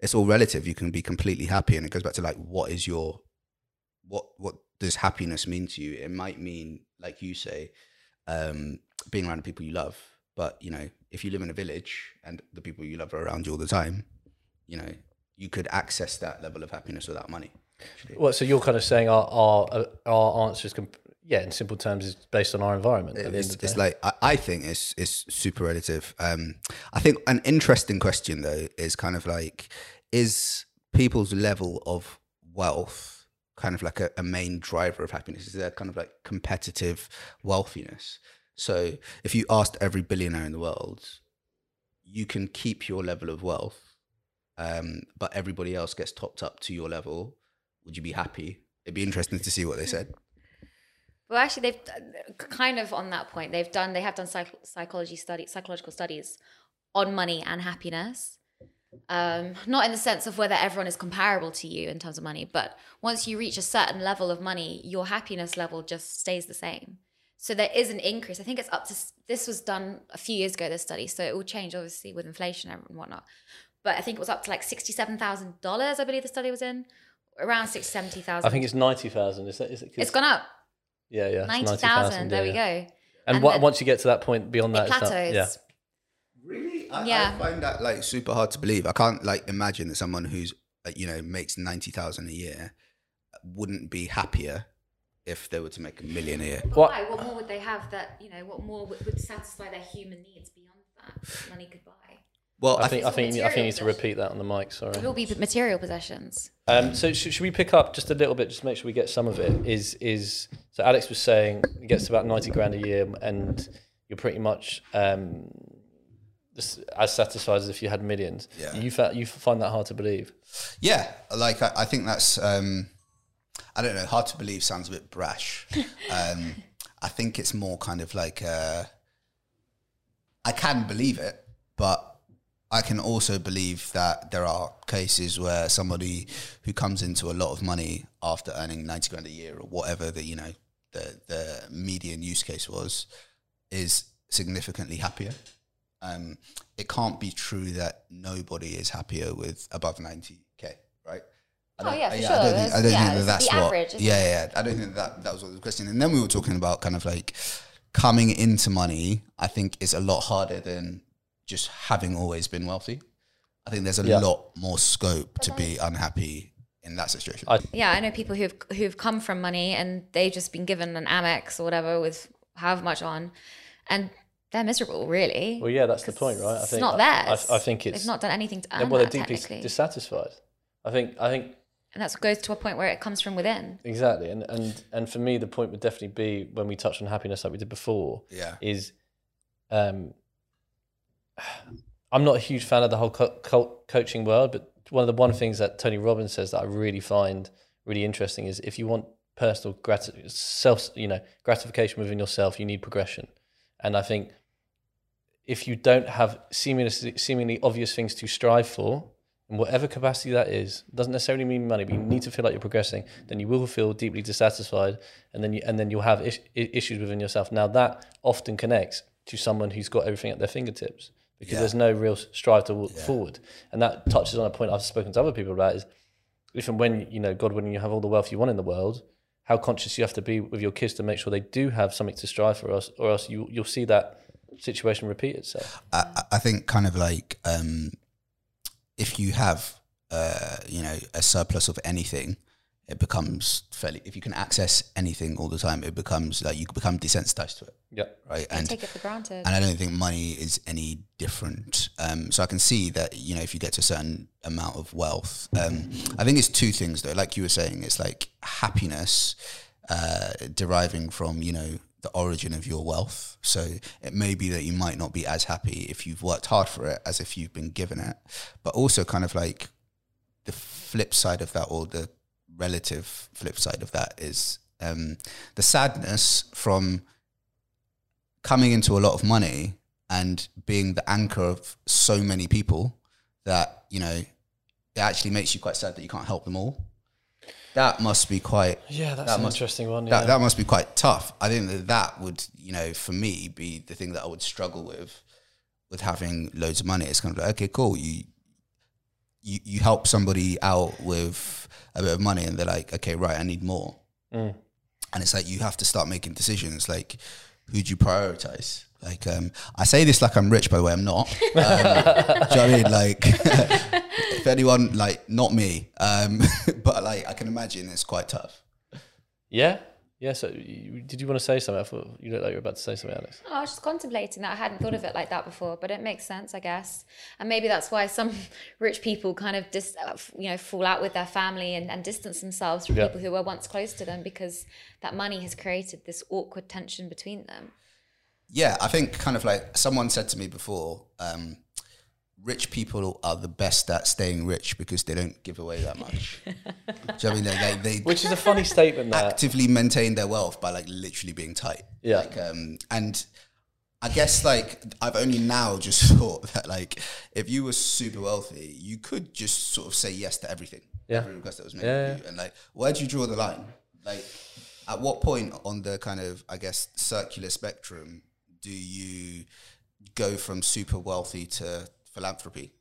it's all relative. You can be completely happy, and it goes back to like, what is your, what what does happiness mean to you? It might mean, like you say, um, being around the people you love. But you know, if you live in a village and the people you love are around you all the time, you know, you could access that level of happiness without money. actually. Well, so you're kind of saying our our our answer is, comp- yeah, in simple terms, is based on our environment. It's, end of the it's like I, I think it's it's super relative. Um, I think an interesting question though is kind of like is people's level of wealth kind of like a, a main driver of happiness? Is there kind of like competitive wealthiness? So if you asked every billionaire in the world, you can keep your level of wealth, um, but everybody else gets topped up to your level. Would you be happy? It'd be interesting to see what they said. Well, actually, they've kind of on that point. They've done. They have done psych- psychology study, psychological studies on money and happiness. Um, not in the sense of whether everyone is comparable to you in terms of money, but once you reach a certain level of money, your happiness level just stays the same. So there is an increase. I think it's up to. This was done a few years ago. This study, so it will change obviously with inflation and whatnot. But I think it was up to like sixty-seven thousand dollars. I believe the study was in around sixty, seventy thousand. I think it's ninety thousand. Is that? Is it? it's gone up Yeah, yeah. it's ninety 90,000, thousand. There yeah, we yeah. go. And, And wa- once you get to that point beyond that, it it's not- plateaus. yeah. Really? I, Yeah. I find that like super hard to believe. I can't like imagine that someone who's uh, you know makes ninety thousand a year wouldn't be happier if they were to make a million a year. What? Why? What more would they have that you know? What more would, would satisfy their human needs beyond that money could buy? Well, I think I think I think you need to repeat that on the mic. Sorry. It will be material possessions. Um, so should, should we pick up just a little bit, just to make sure we get some of it? Is is so? Alex was saying it gets about ninety grand a year, and you're pretty much um, just as satisfied as if you had millions. Yeah. You fa- you find that hard to believe. yeah, like I, I think that's um, I don't know. Hard to believe sounds a bit brash. [laughs] um, I think it's more kind of like uh, I can believe it, but I can also believe that there are cases where somebody who comes into a lot of money after earning 90 grand a year or whatever the, you know, the, the median use case was, is significantly happier. Um, it can't be true that nobody is happier with above 90k, right? I Oh, yeah, for I sure. don't think, I don't yeah, think that that's what. average, yeah, yeah, I don't think that that was what the question. And then we were talking about kind of like coming into money. I think is a lot harder than just having always been wealthy. I think there's a Yeah. lot more scope to be unhappy in that situation. I- Yeah, I know people who've who've come from money and they've just been given an Amex or whatever with however much on, and they're miserable. Really. Well, yeah, that's the point, right? I it's think not I, theirs. I, I think it's they've not done anything to Yeah, earn well, they're deeply dissatisfied. I think I think and that goes to a point where it comes from within. Exactly, and and and for me, the point would definitely be when we touched on happiness, like we did before. Yeah. Is, um, I'm not a huge fan of the whole co- co- coaching world, but one of the one things that Tony Robbins says that I really find really interesting is if you want personal grat- self, you know, gratification within yourself, you need progression, and I think if you don't have seemingly seemingly obvious things to strive for, in whatever capacity that is, doesn't necessarily mean money, but you need to feel like you're progressing. Then you will feel deeply dissatisfied, and then you and then you'll have is- issues within yourself. Now that often connects to someone who's got everything at their fingertips because Yeah. there's no real strive to walk forward, and that touches on a point I've spoken to other people about is if and when you know God willing you have all the wealth you want in the world, how conscious you have to be with your kids to make sure they do have something to strive for, us, or else you you'll see that situation repeat itself. I- I think kind of like um, if you have uh, you know a surplus of anything, it becomes fairly. If you can access anything all the time, it becomes like you become desensitized to it, Yeah. right? And take it for granted. and I don't think money is any different. Um, so I can see that you know if you get to a certain amount of wealth, um, I think it's two things though. Like you were saying, it's like happiness uh, deriving from you know the origin of your wealth. So it may be that you might not be as happy if you've worked hard for it as if you've been given it, but also kind of like the flip side of that or the relative flip side of that is um, the sadness from coming into a lot of money and being the anchor of so many people that you know it actually makes you quite sad that you can't help them all. That must be quite Yeah, that's That an must- interesting one. that, that must be quite tough. I think that that would you know for me be the thing that i would struggle with with having loads of money. It's kind of like okay cool you you, you help somebody out with a bit of money and they're like okay right i need more. Mm. and it's like you have to start making decisions. Like who do you prioritize? Like um i say this like i'm rich by the way i'm not. Um, [laughs] do you know what i mean? Like [laughs] if anyone like not me um [laughs] but like i can imagine it's quite tough. Yeah, yeah. So, you, did you want to say something? I thought you looked like you were about to say something, Alex. Oh, I was just contemplating that. I hadn't thought of it like that before, but it makes sense, I guess. And maybe that's why some [laughs] rich people kind of dis, uh, you know, fall out with their family and, and distance themselves from Yeah. people who were once close to them because that money has created this awkward tension between them. Yeah, I think kind of like someone said to me before, um, rich people are the best at staying rich because they don't give away that much. [laughs] Do you know what I mean? They, they, they Which is a funny statement. That actively maintain their wealth by like literally being tight. Yeah. Like, um, and I guess like I've only now just [laughs] thought that like if you were super wealthy, you could just sort of say yes to everything. Yeah. Every request that was made Yeah, of you. And like, where do you draw the line? Like, at what point on the kind of I guess circular spectrum do you go from super wealthy to philanthropy,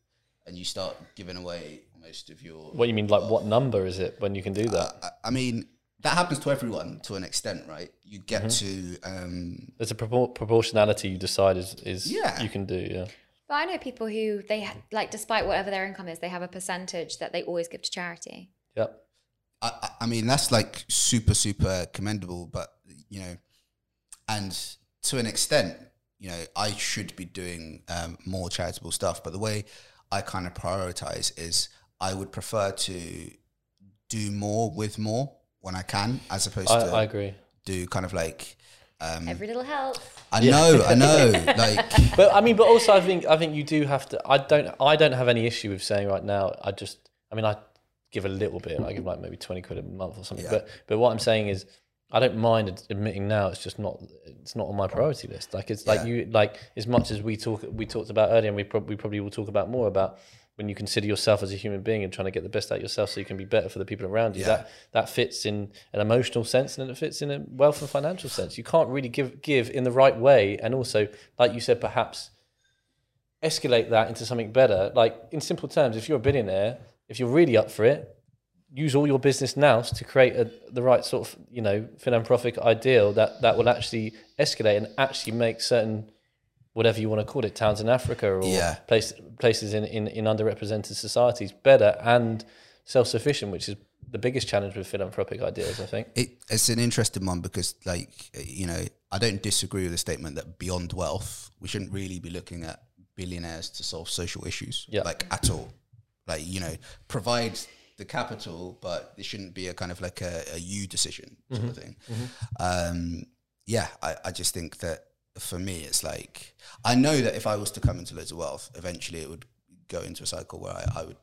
and you start giving away most of your what do you mean? Like, what number is it when you can do that? I- I mean, that happens to everyone to an extent, right? You get Mm-hmm. to, um, There's a propor- proportionality you decide is is Yeah. you can do. Yeah. But I know people who they like, despite whatever their income is, they have a percentage that they always give to charity. Yeah. I, I- I mean, that's like super, super commendable, but, you know, and to an extent, you know, I should be doing um, more charitable stuff, but the way I kind of prioritize is I would prefer to do more with more when I can, as opposed I, to I agree. do kind of like, um, Every little helps. I know, I know, [laughs] like, [laughs] But I mean, but also I think I think you do have to. I don't. I don't have any issue with saying right now. I just. I mean, I give a little bit. I give like maybe twenty quid a month or something. Yeah. But but what I'm saying is, I don't mind admitting now. It's just not. It's not on my priority list. Like it's like you like as much as we talk. We talked about earlier, and we probably probably will talk about more about when you consider yourself as a human being and trying to get the best out of yourself so you can be better for the people around you. Yeah. That that fits in an emotional sense and it fits in a wealth and financial sense. You can't really give give in the right way, and also, like you said, perhaps escalate that into something better. Like in simple terms, if you're a billionaire, if you're really up for it, use all your business now to create a, the right sort of you know philanthropic ideal that that will actually escalate and actually make certain whatever you want to call it towns in Africa or Yeah. place, places in, in, in underrepresented societies better and self-sufficient, which is the biggest challenge with philanthropic ideas, I think. it, it's an interesting one because, like, you know, I don't disagree with the statement that beyond wealth, we shouldn't really be looking at billionaires to solve social issues, Yeah. like at all. Like, you know, provide the capital, but it shouldn't be a kind of like a, a you decision sort Mm-hmm. of thing. Um, yeah, I, I just think that for me, it's like I know that if I was to come into loads of wealth, eventually it would go into a cycle where I, I would,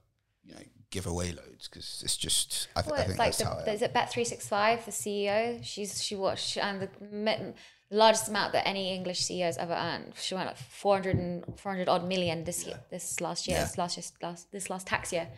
you know, give away loads because it's just I, th- Well, I think like that's how I the, am. is it Bet three six five, the CEO? She's she watched and the largest amount that any English CEO has ever earned. She went like 400, and, 400 odd million this year, this last year, Yeah. this last, year, last this last tax year.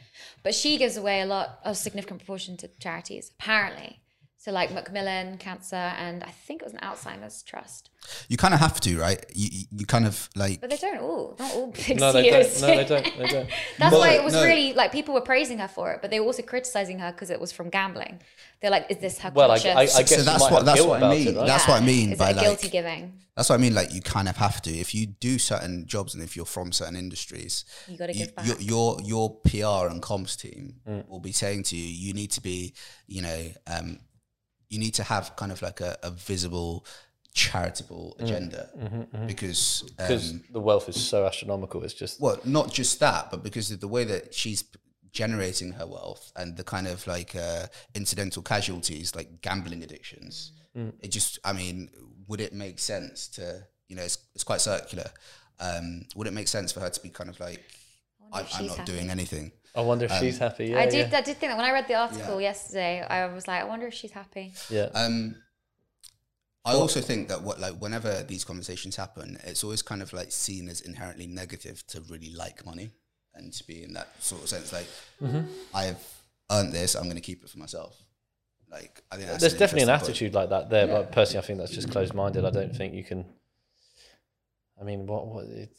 But she gives away a lot, a significant proportion to charities, apparently. So like Macmillan Cancer, and I think it was an Alzheimer's trust. You kind of have to, right? You you, you kind of like But they don't all, not all big No, they CEOs. don't. No, they don't. They [laughs] don't. That's No, why it was no. really like people were praising her for it, but they were also criticizing her because it was from gambling. They're like, "Is this her Well, I, conscious?" I, I guess so that's what that's what I mean. it, right? That's what I mean Is by it a like guilty giving? That's what I mean. Like you kind of have to if you do certain jobs and if you're from certain industries, You gotta give back. Your, your your PR and comms team Mm. will be saying to you, you need to be, you know, um, you need to have kind of like a, a visible charitable agenda because Mm. Mm-hmm, because um, the wealth is so astronomical. It's just well, not just that, but because of the way that she's generating her wealth and the kind of like uh, incidental casualties, like gambling addictions. Mm. It just, I mean, would it make sense to, you know, it's, it's quite circular. Um, would it make sense for her to be kind of like, I, if I'm not happy. doing anything? I wonder if Um, she's happy. Yeah, I did. yeah. I did think that when I read the article yesterday, I was like, I wonder if she's happy. yeah. Um, I also think that what like whenever these conversations happen, it's always kind of like seen as inherently negative to really like money and to be in that sort of sense. Like Mm-hmm. I've earned this, I'm going to keep it for myself. Like I think that's There's an definitely an interesting point. attitude like that there, but personally, I think that's just closed-minded. I don't think you can. I mean, what what it,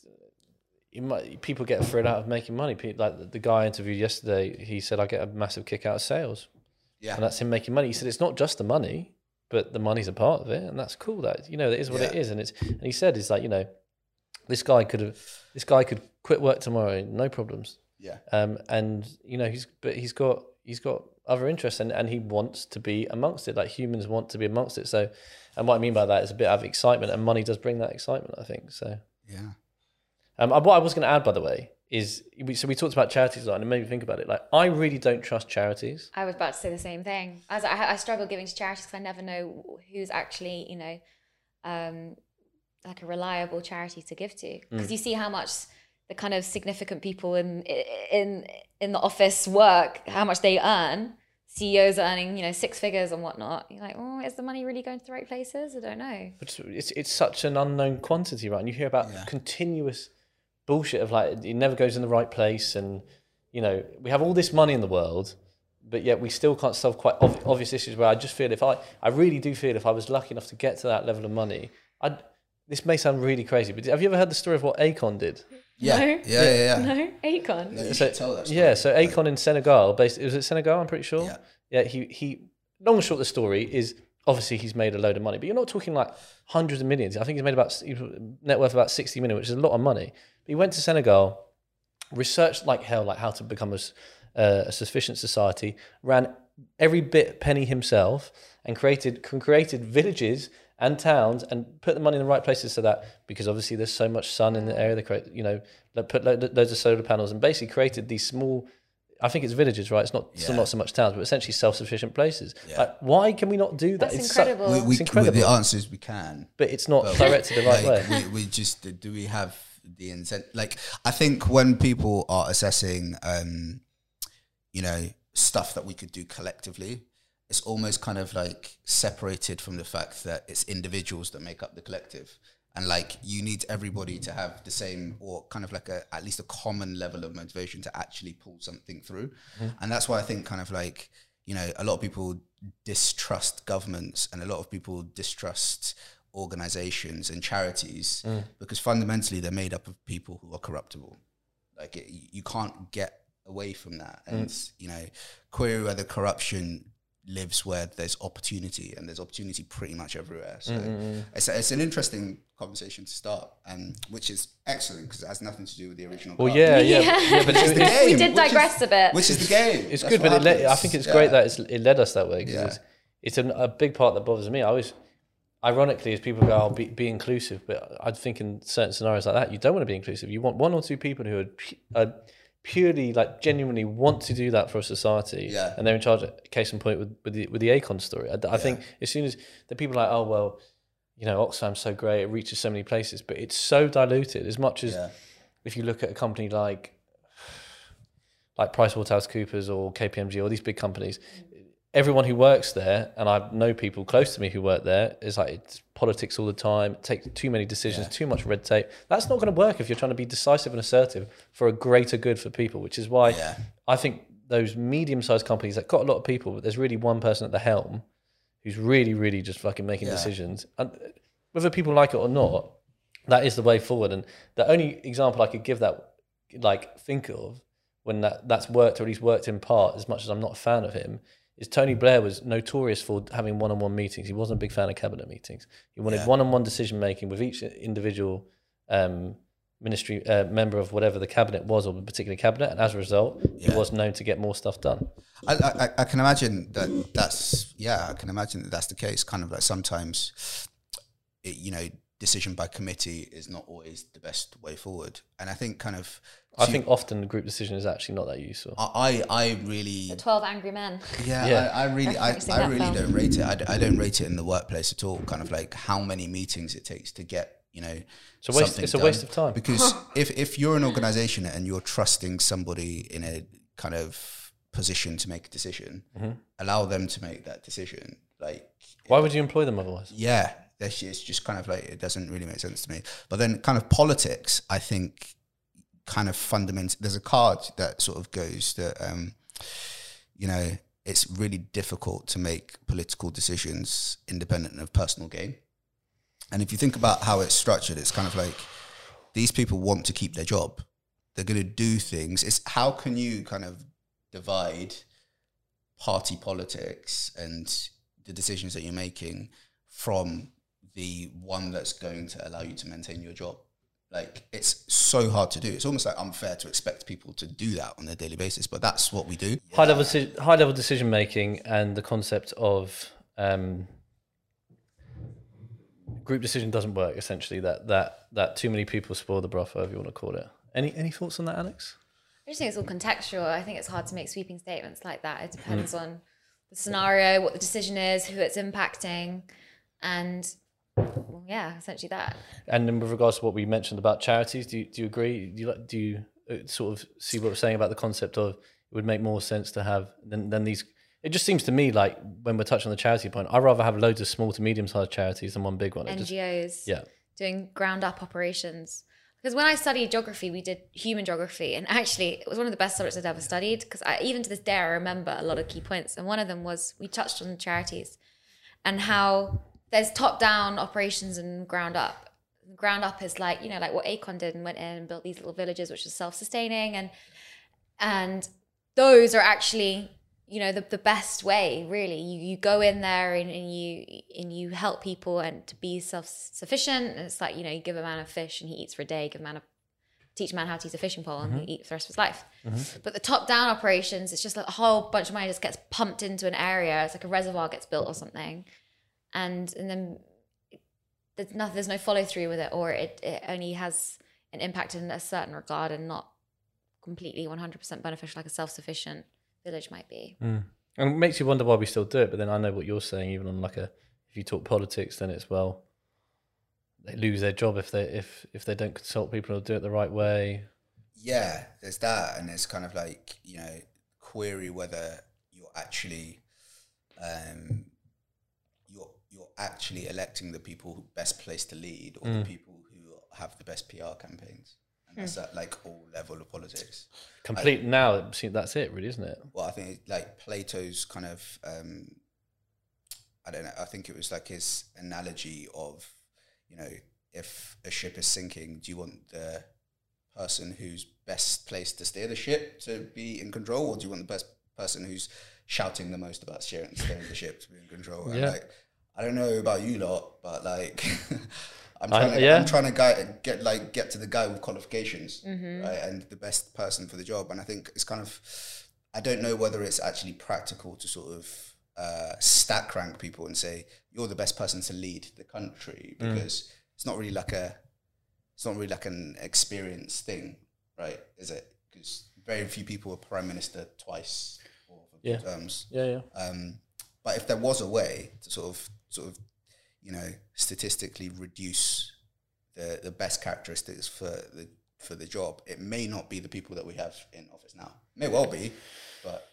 you might people get thrilled out of making money. People, like the, guy I interviewed yesterday, he said I get a massive kick out of sales, Yeah, and that's him making money. He said it's not just the money, but the money's a part of it, and that's cool. That you know, that is what it Yeah. is, and it's. And he said is like you know, this guy could have, this guy could quit work tomorrow, no problems. yeah, um, and you know he's but he's got he's got other interests and, and he wants to be amongst it like humans want to be amongst it so and what i mean by that is a bit of excitement and money does bring that excitement i think so yeah. Um, uh, what i was going to add by the way is we, so we talked about charities a lot and it made me think about it like i really don't trust charities I was about to say the same thing. As I, I struggle giving to charities because I never know who's actually, you know, um, like a reliable charity to give to. Because you see how much the kind of significant people in in in the office work, how much they earn. CEOs are earning, you know, six figures and whatnot. You're like, oh, is the money really going to the right places? I don't know. but it's, it's, it's such an unknown quantity right and you hear about Yeah. continuous bullshit of like it never goes in the right place and you know we have all this money in the world but yet we still can't solve quite ob- obvious issues where I just feel if I I really do feel if I was lucky enough to get to that level of money I'd this may sound really crazy but have you ever heard the story of what Akon did Yeah, No. yeah, yeah, yeah. No, Akon. No, you so, tell that story. yeah so Akon in Senegal based was it Senegal I'm pretty sure Yeah. yeah he he long and short of the story is obviously he's made a load of money but you're not talking like hundreds of millions I think he's made about net worth about 60 million which is a lot of money but he went to Senegal researched like hell, like how to become a, s- uh, a sufficient society, ran every bit penny himself, and created created villages and towns and put the money in the right places so that because obviously there's so much sun in the area, they create you know they put lo- loads of solar panels and basically created these small. I think it's villages, right? It's not still Yeah. not so much towns, but essentially self-sufficient places. Like, why can we not do that? That's It's su- incredible. We, we, It's incredible. the answer is we can. but it's not directed the right like, way. We, we just do we have the incentive? Like I think when people are assessing, um, you know, stuff that we could do collectively, it's almost kind of like separated from the fact that it's individuals that make up the collective. And like you need everybody to have the same or kind of like a at least a common level of motivation to actually pull something through. And that's why I think kind of like, you know, a lot of people distrust governments and a lot of people distrust organizations and charities mm. because fundamentally they're made up of people who are corruptible. Like it, you can't get away from that. And mm. you know, query whether corruption lives where there's opportunity, and there's opportunity pretty much everywhere. So mm, it's it's an interesting conversation to start, and which is excellent because it has nothing to do with the original. Well, card. yeah, [laughs] yeah, yeah, but Which is the game, We did which is- digress a bit. Which is the game. it's That's good, but it le- I think it's Yeah. great that it's, it led us that way because Yeah. it's, it's an, a big part that bothers me. I always, ironically, as people go, "I'll be, be inclusive," but I think in certain scenarios like that, you don't want to be inclusive. You want one or two people who are, pu- are purely like genuinely want to do that for a society, Yeah. and they're in charge. Case in point with with the with the Akon story, I, I think as soon as the people are like, oh well, you know, Oxfam's so great, it reaches so many places, but it's so diluted. As much as Yeah. if you look at a company like like PricewaterhouseCoopers or KPMG or these big companies, everyone who works there, and I know people close to me who work there, is like it's politics all the time. It takes too many decisions, too much red tape. That's not going to work if you're trying to be decisive and assertive for a greater good for people. Which is why Yeah. I think those medium-sized companies that got a lot of people, but there's really one person at the helm who's really, really just fucking making Yeah. decisions, and uh, whether people like it or not, that is the way forward. And the only example I could give that, like, think of when that that's worked or at least worked in part, as much as I'm not a fan of him, is Tony Blair was notorious for having one-on-one meetings. He wasn't a big fan of cabinet meetings. He wanted Yeah. one-on-one decision making with each individual um, ministry uh, member of whatever the cabinet was or the particular cabinet, and as a result, he was known to get more stuff done. I, I, I can imagine that that's yeah I can imagine that that's the case kind of like sometimes it, you know decision by committee is not always the best way forward and I think kind of I think often the group decision is actually not that useful. I I I really The Twelve Angry Men. yeah, [laughs] Yeah. I, I really I, I really film. don't rate it I, d- I don't rate it in the workplace at all kind of like how many meetings it takes to get you know It's a waste- something it's a waste of time. because [laughs] if if you're an organization and you're trusting somebody in a kind of position to make a decision Mm-hmm. allow them to make that decision like Why would you employ them otherwise? yeah that's it's just kind of like it doesn't really make sense to me. But then kind of politics i think kind of fundamental there's a card that sort of goes that um you know it's really difficult to make political decisions independent of personal gain. And if you think about how it's structured it's kind of like these people want to keep their job. They're going to do things. It's how can you kind of divide party politics and the decisions that you're making from the one that's going to allow you to maintain your job. Like it's so hard to do. It's almost like unfair to expect people to do that on a daily basis, but that's what we do. High level, high level decision making, and the concept of um, group decision doesn't work. Essentially, that that that too many people spoil the broth, whatever you want to call it. Any any thoughts on that, Alex? I just think it's all contextual. I think it's hard to make sweeping statements like that. It depends on the scenario, what the decision is, who it's impacting, and well, yeah, essentially that. And then with regards to what we mentioned about charities, do you, do you agree? Do you do you uh, sort of see what we're saying about the concept of it would make more sense to have than than these? It just seems to me like when we're touching on the charity point, I'd rather have loads of small to medium sized charities than one big one. It just- NGOs yeah. doing ground up operations. Because when I studied geography, we did human geography, and actually, it was one of the best subjects I'd ever studied. Because even to this day, I remember a lot of key points, and one of them was we touched on charities and how there's top down operations and ground up. Ground up is like you know, like what Akon did and went in and built these little villages, which is self sustaining, and and those are actually you know the, the best way really. You, you go in there and, and you and you help people and to be self-sufficient. And it's like you know you give a man a fish and he eats for a day give a man a teach a man how to use a fishing pole and he mm-hmm. eats the rest of his life. Mm-hmm. But the top down operations it's just like a whole bunch of money just gets pumped into an area. It's like a reservoir gets built or something and and then there's no, there's no follow through with it or it, it only has an impact in a certain regard and not completely 100% beneficial like a self-sufficient village might be And it makes you wonder why we still do it. But then I know what you're saying. Even on like a, if you talk politics, then it's well, they lose their job if they if if they don't consult people or do it the right way. Yeah, there's that, and there's kind of like you know query whether you're actually um, you're you're actually electing the people who best placed to lead, or the people who have the best PR campaigns, and that's at like all level of politics. Complete now. That's it, really, isn't it? Well, I think like Plato's kind of um, I don't know. I think it was like his analogy of you know if a ship is sinking, do you want the person who's best placed to steer the ship to be in control, or do you want the best person who's shouting the most about steering, steering the ship to be in control? And Yeah. like, I don't know about you lot, but like, [laughs] I'm I- trying to, yeah. I'm trying to guy, get like get to the guy with qualifications, right, and the best person for the job. And I think it's kind of, I don't know whether it's actually practical to sort of uh, stack rank people and say you're the best person to lead the country because it's not really like a it's not really like an experience thing, right? Is it? Because very few people are prime minister twice or for Yeah. terms. Yeah, yeah. Um, but if there was a way to sort of, sort of, you know, statistically reduce the the best characteristics for the for the job, it may not be the people that we have in office now. May well be, but